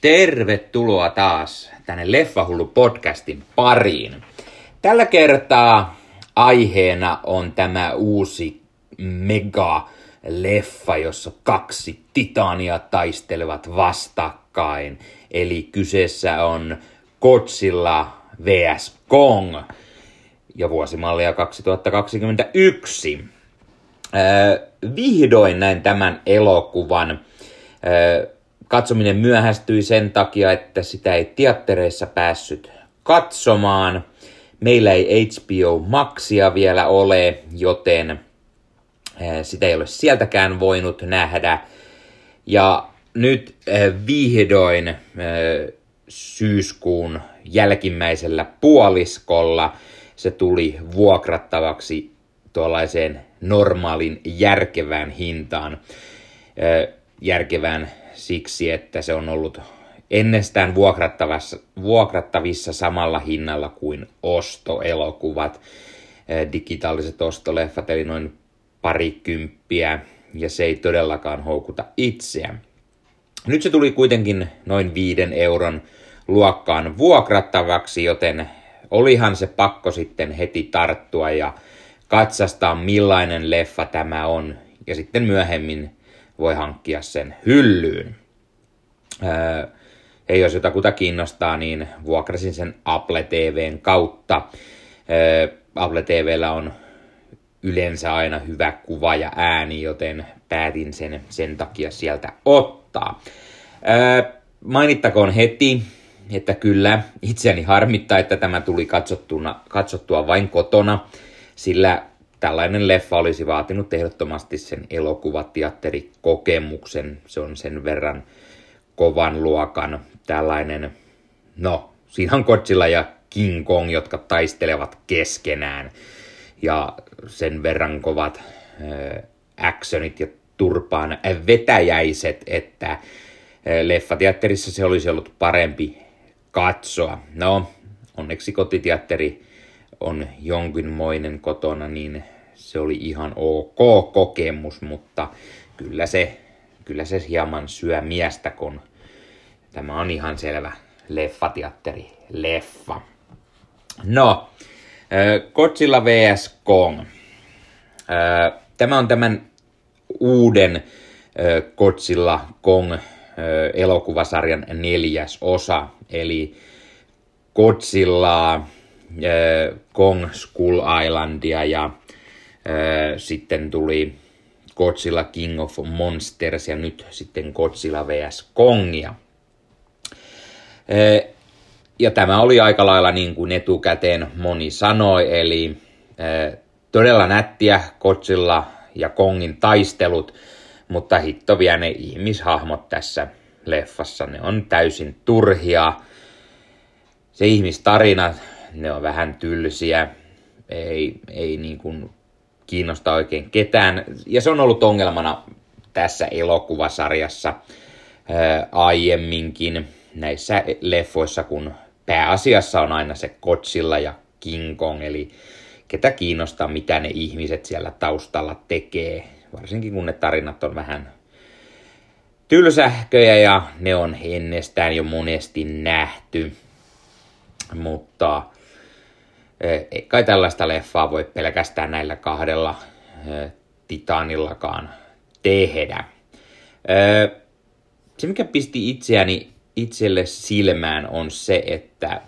Tervetuloa taas tänne Leffahullu podcastin pariin. Tällä kertaa aiheena on tämä uusi mega leffa, jossa kaksi titania taistelevat vastakkain. Eli kyseessä on Godzilla vs. Kong ja vuosimallia 2021. Äh, vihdoin näin tämän elokuvan. Äh, katsominen myöhästyi sen takia, että sitä ei teattereissa päässyt katsomaan. Meillä ei HBO Maxia vielä ole, joten äh, sitä ei ole sieltäkään voinut nähdä. Ja nyt äh, vihdoin äh, syyskuun jälkimmäisellä puoliskolla se tuli vuokrattavaksi tuollaiseen normaalin järkevään hintaan. Järkevään siksi, että se on ollut ennestään vuokrattavissa samalla hinnalla kuin ostoelokuvat, digitaaliset ostoleffat, eli noin parikymppiä, ja se ei todellakaan houkuta itseä. Nyt se tuli kuitenkin noin viiden euron luokkaan vuokrattavaksi, joten olihan se pakko sitten heti tarttua ja katsastaa millainen leffa tämä on, ja sitten myöhemmin voi hankkia sen hyllyyn. Öö, ja jos jotakuta kiinnostaa, niin vuokrasin sen Apple TVn kautta. Apple TVllä on yleensä aina hyvä kuva ja ääni, joten päätin sen sen takia sieltä ottaa. Mainittakoon heti, että kyllä itseäni harmittaa, että tämä tuli katsottuna, katsottua vain kotona, sillä tällainen leffa olisi vaatinut ehdottomasti sen elokuvateatterikokemuksen. Se on sen verran kovan luokan tällainen, no, siinä on Godzilla ja King Kong, jotka taistelevat keskenään. Ja sen verran kovat äh, actionit ja turpaan vetäjäiset, että äh, leffateatterissa se olisi ollut parempi katsoa. No, onneksi kotiteatteri on jonkinmoinen kotona, niin se oli ihan ok kokemus, mutta kyllä se, kyllä se hieman syö miestä, kun tämä on ihan selvä leffateatteri leffa. No, Godzilla vs. Kong. Tämä on tämän uuden Godzilla Kong elokuvasarjan neljäs osa, eli Godzilla Kong Skull Islandia ja sitten tuli Godzilla King of Monsters ja nyt sitten Godzilla vs. Kongia. Ja tämä oli aika lailla niin kuin etukäteen moni sanoi, eli todella nättiä Godzilla ja Kongin taistelut, mutta hitto vielä ne ihmishahmot tässä leffassa, ne on täysin turhia. Se ihmistarina ne on vähän tylsiä, ei, ei niin kuin kiinnosta oikein ketään. Ja se on ollut ongelmana tässä elokuvasarjassa ää, aiemminkin näissä leffoissa, kun pääasiassa on aina se Godzilla ja King Kong, eli ketä kiinnostaa, mitä ne ihmiset siellä taustalla tekee, varsinkin kun ne tarinat on vähän tylsähköjä ja ne on ennestään jo monesti nähty. Mutta ei kai tällaista leffaa voi pelkästään näillä kahdella titanillakaan tehdä. Se, mikä pisti itseäni itselle silmään, on se, että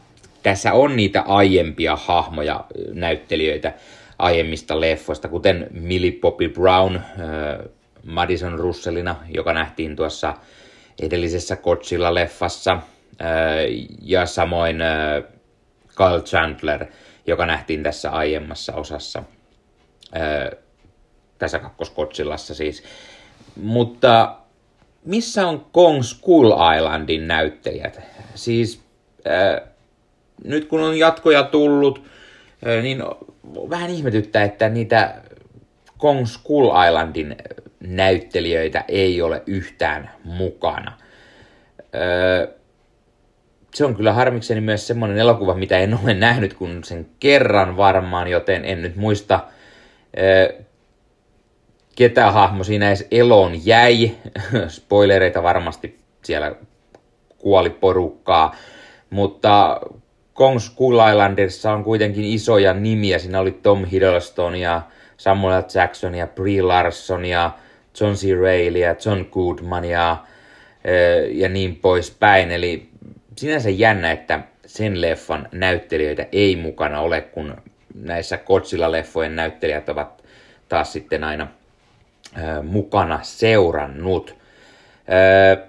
tässä on niitä aiempia hahmoja, näyttelijöitä aiemmista leffoista, kuten Millie Bobby Brown, Madison Russellina, joka nähtiin tuossa edellisessä Godzilla-leffassa, ja samoin Carl Chandler – joka nähtiin tässä aiemmassa osassa, ää, tässä kakkoskotsillassa siis. Mutta missä on Kong Skull Islandin näyttelijät? Siis ää, nyt kun on jatkoja tullut, ää, niin vähän ihmetyttää, että niitä Kong Skull Islandin näyttelijöitä ei ole yhtään mukana. Öö, se on kyllä harmikseni myös semmoinen elokuva, mitä en ole nähnyt kuin sen kerran varmaan, joten en nyt muista, ketä hahmo siinä edes eloon jäi. Spoilereita varmasti siellä kuoli porukkaa. Mutta Kong Skull Islanderissa on kuitenkin isoja nimiä. Siinä oli Tom Hiddleston ja Samuel Jackson ja Brie Larson ja John C. Reilly ja John Goodman ja, ja niin poispäin. Eli sinänsä jännä, että sen leffan näyttelijöitä ei mukana ole, kun näissä Godzilla-leffojen näyttelijät ovat taas sitten aina ö, mukana seurannut. Ö,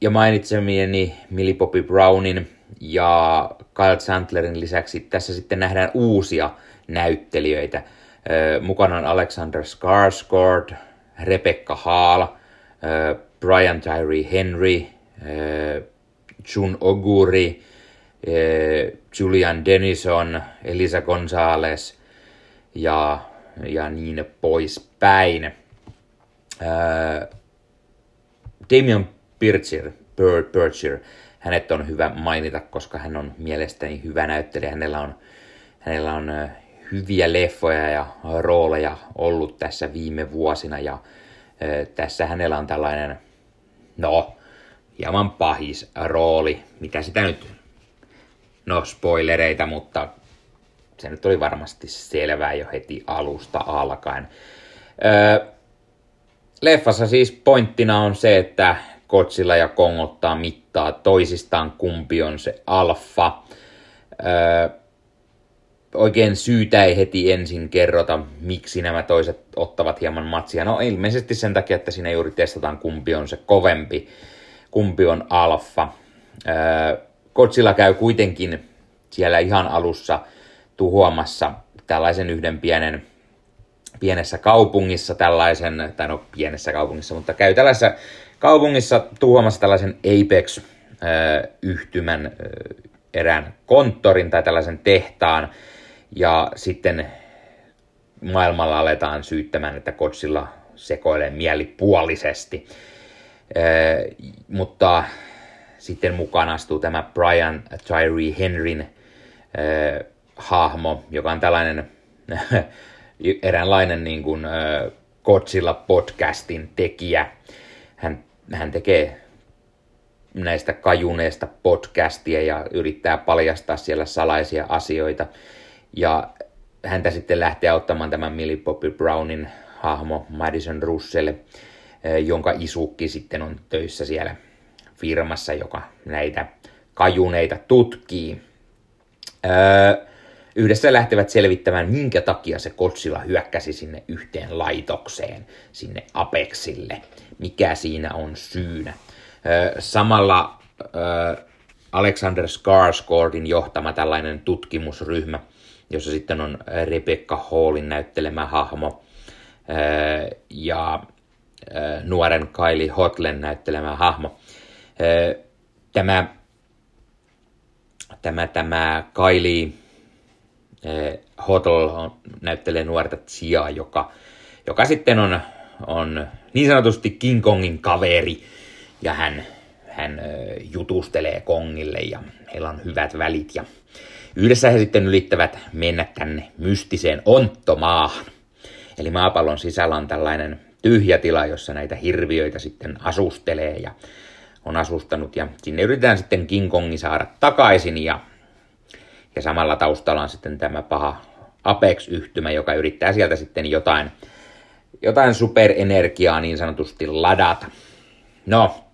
ja mainitsemieni Millie Bobby Brownin ja Kyle Chandlerin lisäksi tässä sitten nähdään uusia näyttelijöitä. Ö, mukana on Alexander Skarsgård, Rebecca Hall, ö, Brian Tyree Henry, ö, Jun Oguri, Eh, Julian Denison, Elisa Gonzalez ja, ja niin poispäin. Ää, Damian Bircher, Bircher, hänet on hyvä mainita, koska hän on mielestäni hyvä näyttelijä. Hänellä on, hänellä on hyviä leffoja ja rooleja ollut tässä viime vuosina ja tässä hänellä on tällainen, no, hieman pahis rooli, mitä sitä nyt No spoilereita, mutta se nyt oli varmasti selvää jo heti alusta alkaen. Öö, leffassa siis pointtina on se, että Kotsilla ja Kong ottaa mittaa toisistaan, kumpi on se alfa. Öö, oikein syytä ei heti ensin kerrota, miksi nämä toiset ottavat hieman matsia. No ilmeisesti sen takia, että siinä juuri testataan, kumpi on se kovempi, kumpi on alfa. Kotsilla käy kuitenkin siellä ihan alussa tuhoamassa tällaisen yhden pienen, pienessä kaupungissa tällaisen, tai no pienessä kaupungissa, mutta käy tällaisessa kaupungissa tuhoamassa tällaisen Apex-yhtymän erään konttorin tai tällaisen tehtaan, ja sitten maailmalla aletaan syyttämään, että Kotsilla sekoilee mielipuolisesti. Mutta sitten mukaan astuu tämä Brian Tyree Henryn äh, hahmo, joka on tällainen eräänlainen niin kuin, äh, Godzilla podcastin tekijä. Hän, hän tekee näistä kajuneista podcastia ja yrittää paljastaa siellä salaisia asioita. Ja häntä sitten lähtee auttamaan tämän Millie Bobby Brownin hahmo Madison Russell, jonka isukki sitten on töissä siellä firmassa, joka näitä kajuneita tutkii. Öö, yhdessä lähtevät selvittämään, minkä takia se Godzilla hyökkäsi sinne yhteen laitokseen, sinne Apexille. Mikä siinä on syynä. Öö, samalla öö, Alexander Skarsgårdin johtama tällainen tutkimusryhmä, jossa sitten on Rebecca Hallin näyttelemä hahmo ja nuoren Kylie Hotlen näyttelemä hahmo. Tämä, tämä, tämä Kylie Hotel näyttelee nuorta Chia, joka, joka sitten on, on niin sanotusti King Kongin kaveri, ja hän, hän jutustelee Kongille, ja heillä on hyvät välit, ja yhdessä he sitten ylittävät mennä tänne mystiseen onttomaahan. Eli maapallon sisällä on tällainen tyhjä tila, jossa näitä hirviöitä sitten asustelee, ja on asustanut ja sinne yritetään sitten King Kongi saada takaisin ja, ja samalla taustalla on sitten tämä paha Apex-yhtymä, joka yrittää sieltä sitten jotain, jotain superenergiaa niin sanotusti ladata. No,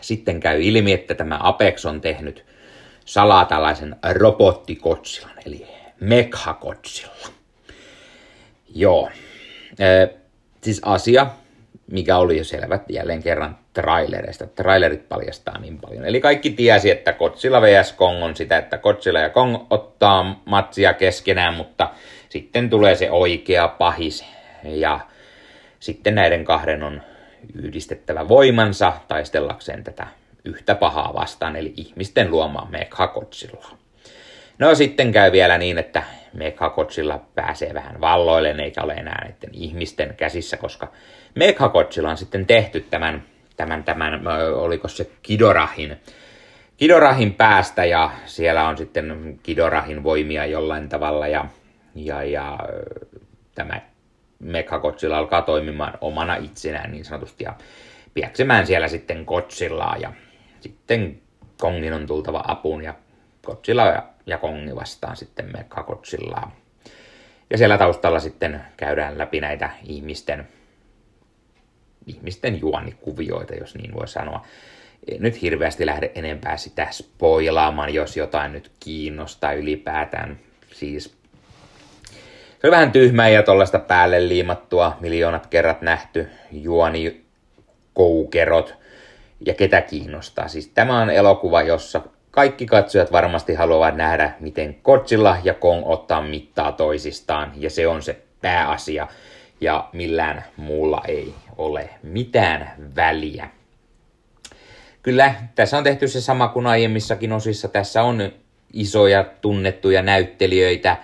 sitten käy ilmi, että tämä Apex on tehnyt salaa tällaisen robottikotsilan, eli mekhakotsilla. Joo. Ee, siis asia, mikä oli jo selvä jälleen kerran trailereista. Trailerit paljastaa niin paljon. Eli kaikki tiesi, että Kotsilla vs. Kong on sitä, että Kotsilla ja Kong ottaa matsia keskenään, mutta sitten tulee se oikea pahis. Ja sitten näiden kahden on yhdistettävä voimansa taistellakseen tätä yhtä pahaa vastaan, eli ihmisten luomaa Mekhakotsilla. No sitten käy vielä niin, että Mekhakotsilla pääsee vähän valloilleen, eikä ole enää näiden ihmisten käsissä, koska Mekhakotsilla on sitten tehty tämän tämän, tämän oliko se Kidorahin, Kidorahin päästä ja siellä on sitten Kidorahin voimia jollain tavalla ja, ja, ja tämä Mekhakotsilla alkaa toimimaan omana itsenään niin sanotusti ja piäksemään siellä sitten Kotsillaa ja sitten Kongin on tultava apuun ja Godzilla ja, ja Kongi vastaan sitten Mekka Godzillaa. Ja siellä taustalla sitten käydään läpi näitä ihmisten, ihmisten juonikuvioita, jos niin voi sanoa. En nyt hirveästi lähde enempää sitä spoilaamaan, jos jotain nyt kiinnostaa ylipäätään. Siis se on vähän tyhmää ja tollaista päälle liimattua, miljoonat kerrat nähty juoni koukerot ja ketä kiinnostaa. Siis tämä on elokuva, jossa kaikki katsojat varmasti haluavat nähdä, miten Godzilla ja Kong ottaa mittaa toisistaan, ja se on se pääasia, ja millään muulla ei ole mitään väliä. Kyllä, tässä on tehty se sama kuin aiemmissakin osissa. Tässä on isoja tunnettuja näyttelijöitä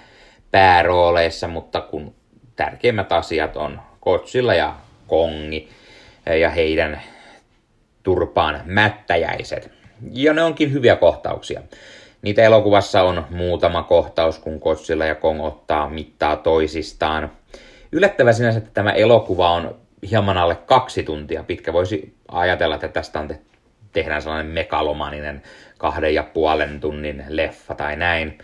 päärooleissa, mutta kun tärkeimmät asiat on Godzilla ja Kongi ja heidän turpaan mättäjäiset. Ja ne onkin hyviä kohtauksia. Niitä elokuvassa on muutama kohtaus, kun Godzilla ja Kong ottaa mittaa toisistaan. Yllättävä sinänsä, että tämä elokuva on hieman alle kaksi tuntia pitkä. Voisi ajatella, että tästä on te- tehdään sellainen megalomaninen kahden ja puolen tunnin leffa tai näin.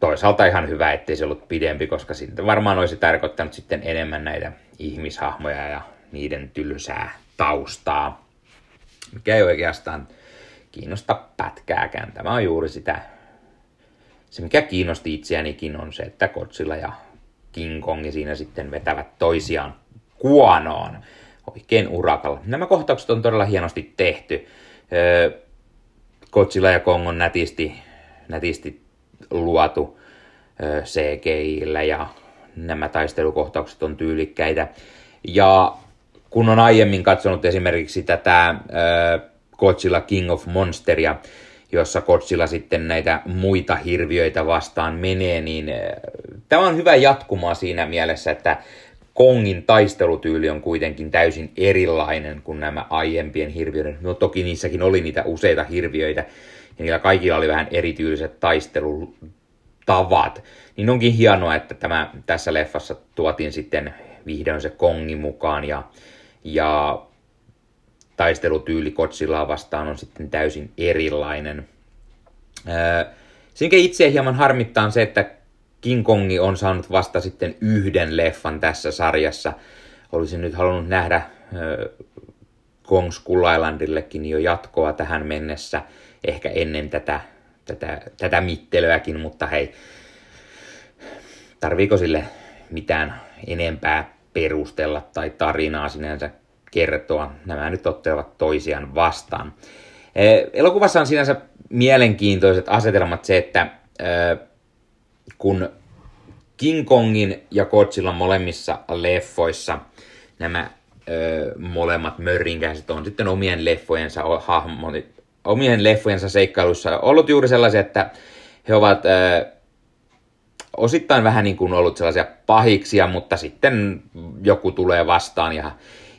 Toisaalta ihan hyvä, ettei se ollut pidempi, koska sitten varmaan olisi tarkoittanut sitten enemmän näitä ihmishahmoja ja niiden tylsää taustaa, mikä ei oikeastaan kiinnosta pätkääkään. Tämä on juuri sitä, se mikä kiinnosti itseänikin on se, että Godzilla ja King Kong siinä sitten vetävät toisiaan kuonoon oikein urakalla. Nämä kohtaukset on todella hienosti tehty. Godzilla ja Kong on nätisti, nätisti luotu CGIllä ja nämä taistelukohtaukset on tyylikkäitä. Ja kun on aiemmin katsonut esimerkiksi tätä Godzilla King of Monsteria, jossa Godzilla sitten näitä muita hirviöitä vastaan menee, niin tämä on hyvä jatkumaa siinä mielessä, että Kongin taistelutyyli on kuitenkin täysin erilainen kuin nämä aiempien hirviöiden. No toki niissäkin oli niitä useita hirviöitä, ja niillä kaikilla oli vähän erityiset taistelutavat. Niin onkin hienoa, että tämä, tässä leffassa tuotiin sitten vihdoin se Kongi mukaan, ja, ja taistelutyyli Godzillaa vastaan on sitten täysin erilainen. Sinkä itse hieman harmittaa se, että King Kongi on saanut vasta sitten yhden leffan tässä sarjassa. Olisin nyt halunnut nähdä äh, Kong Skull Islandillekin jo jatkoa tähän mennessä, ehkä ennen tätä, tätä, tätä mittelöäkin, mutta hei, tarviiko sille mitään enempää perustella tai tarinaa sinänsä kertoa. Nämä nyt ottavat toisiaan vastaan. Elokuvassa on sinänsä mielenkiintoiset asetelmat se, että kun King Kongin ja Godzilla molemmissa leffoissa nämä ö, molemmat mörrinkäiset on sitten omien leffojensa hahmo, omien leffojensa seikkailussa ollut juuri sellaisia, että he ovat ö, osittain vähän niin kuin ollut sellaisia pahiksia, mutta sitten joku tulee vastaan ja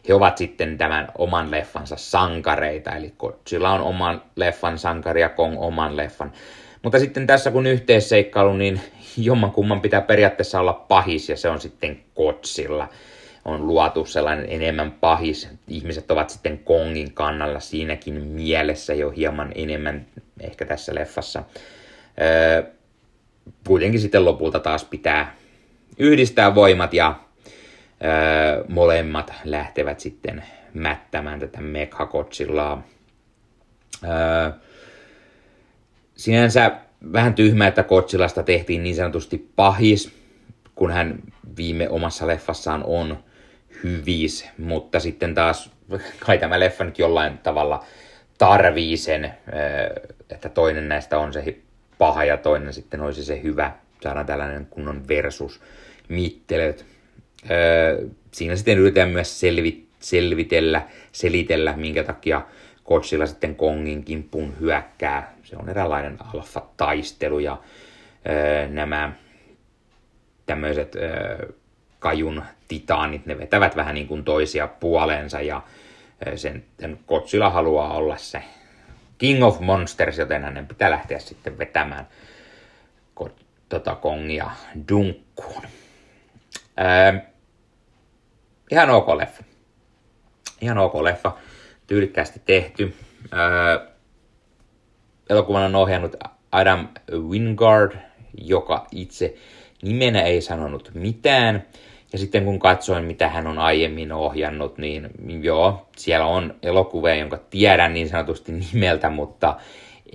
he ovat sitten tämän oman leffansa sankareita, eli Godzilla on oman leffan sankari ja Kong oman leffan. Mutta sitten tässä kun yhteisseikkailu, niin jommankumman pitää periaatteessa olla pahis ja se on sitten Godzilla. On luotu sellainen enemmän pahis. Ihmiset ovat sitten Kongin kannalla siinäkin mielessä jo hieman enemmän ehkä tässä leffassa. Öö, kuitenkin sitten lopulta taas pitää yhdistää voimat ja öö, molemmat lähtevät sitten mättämään tätä Mechagodzillaa. Öö, sinänsä vähän tyhmää, että Godzillasta tehtiin niin sanotusti pahis, kun hän viime omassa leffassaan on hyvis, mutta sitten taas kai tämä leffa nyt jollain tavalla tarvii sen, että toinen näistä on se paha ja toinen sitten olisi se hyvä. Saadaan tällainen kunnon versus mittelöt. Siinä sitten yritetään myös selvitellä, selitellä, minkä takia Godzilla sitten Kongin kimppuun hyökkää. Se on eräänlainen alfa-taistelu ja öö, nämä tämmöiset öö, kajun titaanit, ne vetävät vähän niin kuin toisia puoleensa ja öö, sen, sen Godzilla haluaa olla se King of Monsters, joten hänen pitää lähteä sitten vetämään tota Kongia dunkkuun. Ihan ok leffa. Ihan ok leffa tyylikkäästi tehty. Öö, elokuvan on ohjannut Adam Wingard, joka itse nimenä ei sanonut mitään. Ja sitten kun katsoin, mitä hän on aiemmin ohjannut, niin joo, siellä on elokuvia, jonka tiedän niin sanotusti nimeltä, mutta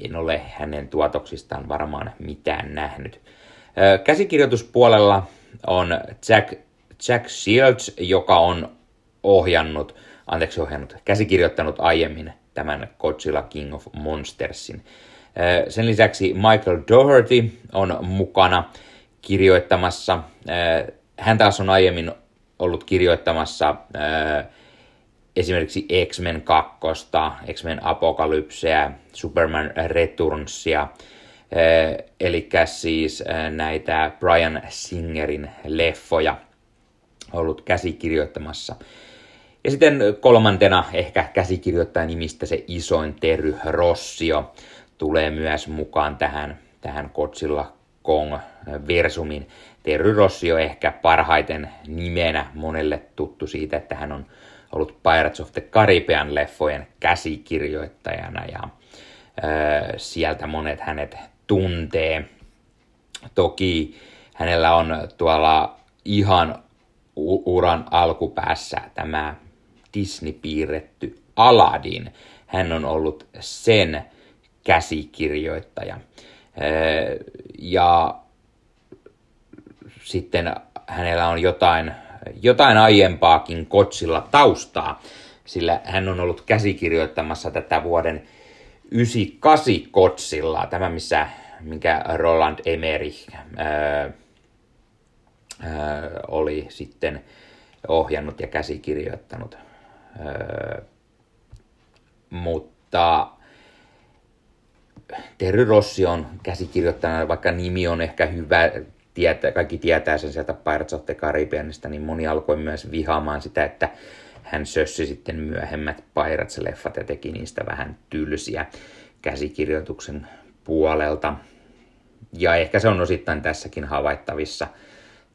en ole hänen tuotoksistaan varmaan mitään nähnyt. Käsikirjoituspuolella on Jack, Jack Shields, joka on ohjannut, anteeksi ohjannut, käsikirjoittanut aiemmin tämän Godzilla King of Monstersin. Sen lisäksi Michael Doherty on mukana kirjoittamassa. Hän taas on aiemmin ollut kirjoittamassa esimerkiksi X-Men 2, X-Men Apokalypseä, Superman Returnsia, eli siis näitä Brian Singerin leffoja ollut käsikirjoittamassa. Ja sitten kolmantena ehkä käsikirjoittaja nimistä se isoin Terry Rossio tulee myös mukaan tähän, tähän Godzilla Kong Versumin. Terry Rossio ehkä parhaiten nimenä monelle tuttu siitä, että hän on ollut Pirates of the Caribbean leffojen käsikirjoittajana ja ö, sieltä monet hänet tuntee. Toki hänellä on tuolla ihan uran alkupäässä tämä Disney-piirretty Aladdin. Hän on ollut sen käsikirjoittaja. Ja sitten hänellä on jotain, jotain aiempaakin Kotsilla taustaa, sillä hän on ollut käsikirjoittamassa tätä vuoden 98 Kotsilla, tämä missä, minkä Roland Emmerich oli sitten ohjannut ja käsikirjoittanut. Mutta Terry Rossi on käsikirjoittanut, vaikka nimi on ehkä hyvä, tietää, kaikki tietää sen sieltä Pirates of the Caribbeanista, niin moni alkoi myös vihaamaan sitä, että hän sössi sitten myöhemmät Pirates-leffat ja teki niistä vähän tylsiä käsikirjoituksen puolelta. Ja ehkä se on osittain tässäkin havaittavissa.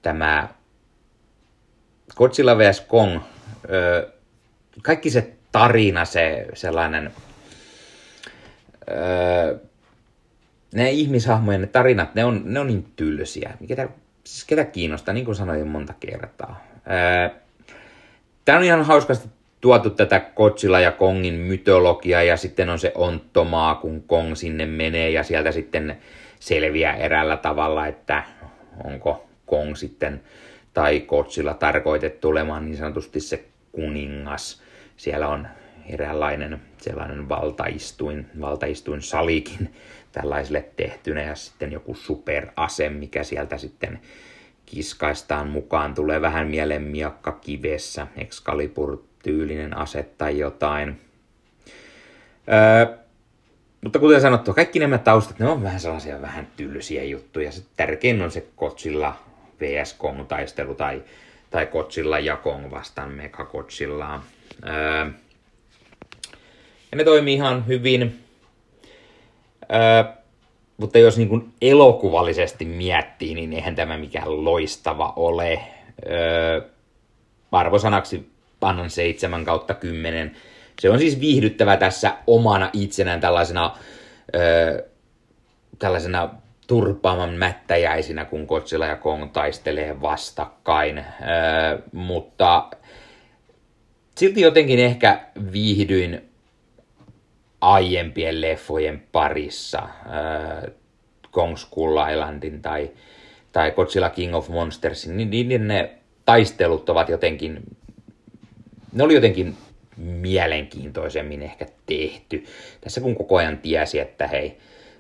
Tämä Godzilla vs. Kong, kaikki se tarina, se sellainen öö, ne ihmishahmojen ne tarinat, ne on, ne on niin tylsiä. Ketä, siis ketä kiinnostaa, niin kuin sanoin monta kertaa. Öö, Tämä on ihan hauskasti tuotu tätä Kotsilla ja Kongin mytologiaa ja sitten on se onttomaa, kun Kong sinne menee ja sieltä sitten selviää eräällä tavalla, että onko Kong sitten tai Kotsilla tarkoitettu olemaan niin sanotusti se kuningas. Siellä on eräänlainen sellainen valtaistuin, valtaistuin salikin tällaiselle tehtynä ja sitten joku superase, mikä sieltä sitten kiskaistaan mukaan. Tulee vähän mieleen miakka kivessä, Excalibur-tyylinen ase tai jotain. Öö, mutta kuten sanottu, kaikki nämä taustat, ne on vähän sellaisia vähän tylsiä juttuja. Se tärkein on se Kotsilla vs Kong-taistelu tai, tai Kotsilla ja Kong vastaan Megakotsillaa. Öö, ja ne toimii ihan hyvin. Öö, mutta jos niin elokuvallisesti miettii, niin eihän tämä mikään loistava ole. Öö, arvosanaksi annan 7 kautta 10. Se on siis viihdyttävä tässä omana itsenään tällaisena, öö, tällaisena turpaaman mättäjäisinä, kun Godzilla ja Kong taistelee vastakkain. Öö, mutta silti jotenkin ehkä viihdyin aiempien leffojen parissa, äh, Kong Skull Islandin tai, tai Godzilla King of Monstersin, niin, niin, niin ne taistelut ovat jotenkin, ne oli jotenkin mielenkiintoisemmin ehkä tehty. Tässä kun koko ajan tiesi, että hei,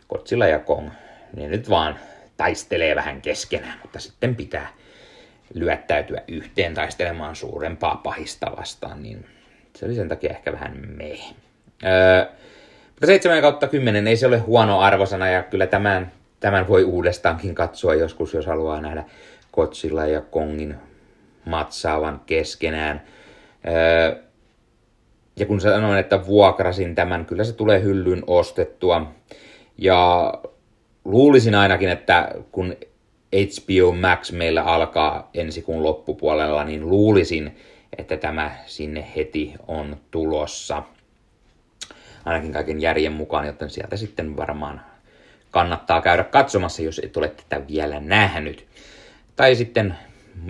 Godzilla ja Kong, ne nyt vaan taistelee vähän keskenään, mutta sitten pitää lyöttäytyä yhteen taistelemaan suurempaa pahista vastaan, niin se oli sen takia ehkä vähän meh. Öö, mutta 7 kautta 10 ei se ole huono arvosana ja kyllä tämän, tämän voi uudestaankin katsoa joskus, jos haluaa nähdä Kotsilla ja Kongin matsaavan keskenään. Öö, ja kun sanoin, että vuokrasin tämän, kyllä se tulee hyllyyn ostettua. Ja luulisin ainakin, että kun HBO Max meillä alkaa ensi kuun loppupuolella, niin luulisin, että tämä sinne heti on tulossa. ainakin kaiken järjen mukaan, joten sieltä sitten varmaan kannattaa käydä katsomassa, jos et ole tätä vielä nähnyt. Tai sitten,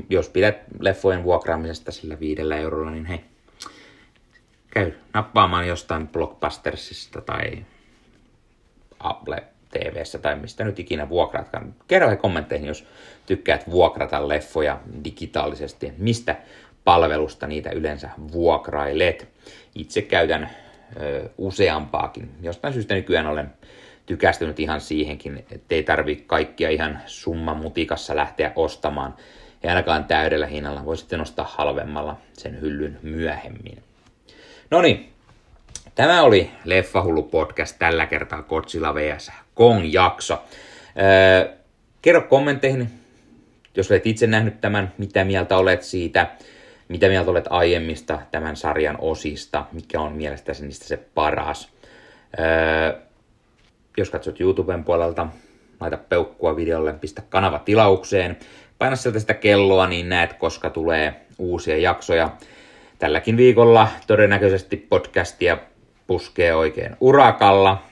jos pidät leffojen vuokraamisesta sillä viidellä eurolla, niin hei, käy nappaamaan jostain Blockbustersista tai Apple TVssä tai mistä nyt ikinä vuokraatkaan. Kerro he kommentteihin, jos tykkäät vuokrata leffoja digitaalisesti, mistä palvelusta niitä yleensä vuokrailet. Itse käytän ö, useampaakin. Jostain syystä nykyään olen tykästynyt ihan siihenkin, että ei tarvi kaikkia ihan summa mutikassa lähteä ostamaan. Ei ainakaan täydellä hinnalla, voi sitten ostaa halvemmalla sen hyllyn myöhemmin. No niin, tämä oli Leffahullu podcast tällä kertaa Kotsila vs. Kong jakso. Öö, kerro kommentteihin, jos olet itse nähnyt tämän, mitä mieltä olet siitä, mitä mieltä olet aiemmista tämän sarjan osista, mikä on mielestäsi niistä se paras. Öö, jos katsot YouTuben puolelta, laita peukkua videolle, pistä kanava tilaukseen, paina sieltä sitä kelloa, niin näet, koska tulee uusia jaksoja. Tälläkin viikolla todennäköisesti podcastia puskee oikein urakalla.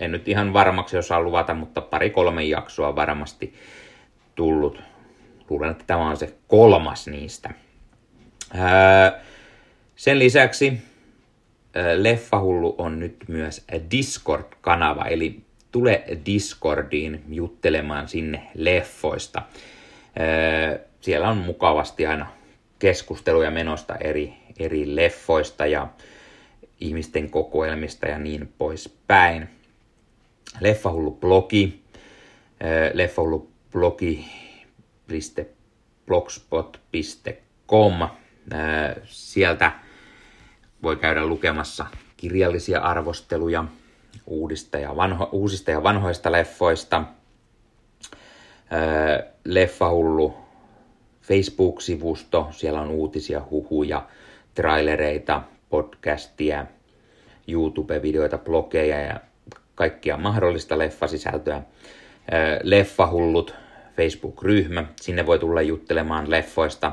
En nyt ihan varmaksi osaa luvata, mutta pari-kolme jaksoa varmasti tullut. Luulen, että tämä on se kolmas niistä. sen lisäksi Leffahullu on nyt myös Discord-kanava, eli tule Discordiin juttelemaan sinne leffoista. Siellä on mukavasti aina keskusteluja menosta eri, eri leffoista ja ihmisten kokoelmista ja niin poispäin. Leffahullu-blogi, leffahullu-blogi.blogspot.com. Sieltä voi käydä lukemassa kirjallisia arvosteluja uudista ja, vanho, uusista ja vanhoista leffoista. Leffahullu Facebook-sivusto, siellä on uutisia, huhuja, trailereita, podcastia, YouTube-videoita, blogeja ja kaikkia mahdollista leffasisältöä. Leffahullut Facebook-ryhmä, sinne voi tulla juttelemaan leffoista,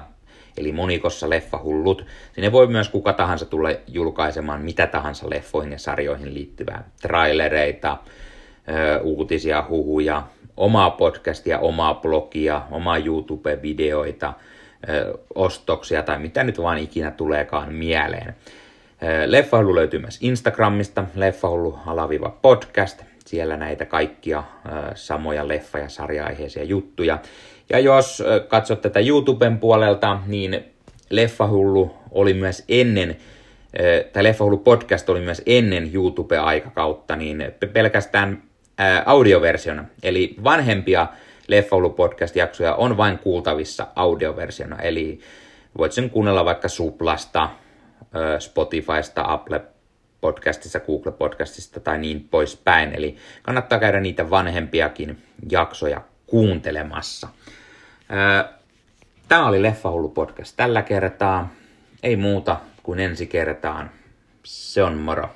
eli monikossa leffahullut. Sinne voi myös kuka tahansa tulla julkaisemaan mitä tahansa leffoihin ja sarjoihin liittyvää trailereita, uutisia, huhuja, omaa podcastia, omaa blogia, omaa YouTube-videoita, ostoksia tai mitä nyt vaan ikinä tuleekaan mieleen. Leffahullu löytyy myös Instagramista, leffahullu alaviva podcast. Siellä näitä kaikkia samoja leffa- ja sarja-aiheisia juttuja. Ja jos katsot tätä YouTuben puolelta, niin Leffahullu oli myös ennen, tai Leffahullu podcast oli myös ennen YouTube-aikakautta, niin pelkästään audioversiona. Eli vanhempia Leffahullu podcast-jaksoja on vain kuultavissa audioversiona, eli voit sen kuunnella vaikka Suplasta, Spotifysta, Apple podcastista, Google podcastista tai niin poispäin. Eli kannattaa käydä niitä vanhempiakin jaksoja kuuntelemassa. Tämä oli Leffahullu podcast tällä kertaa. Ei muuta kuin ensi kertaan. Se on moro.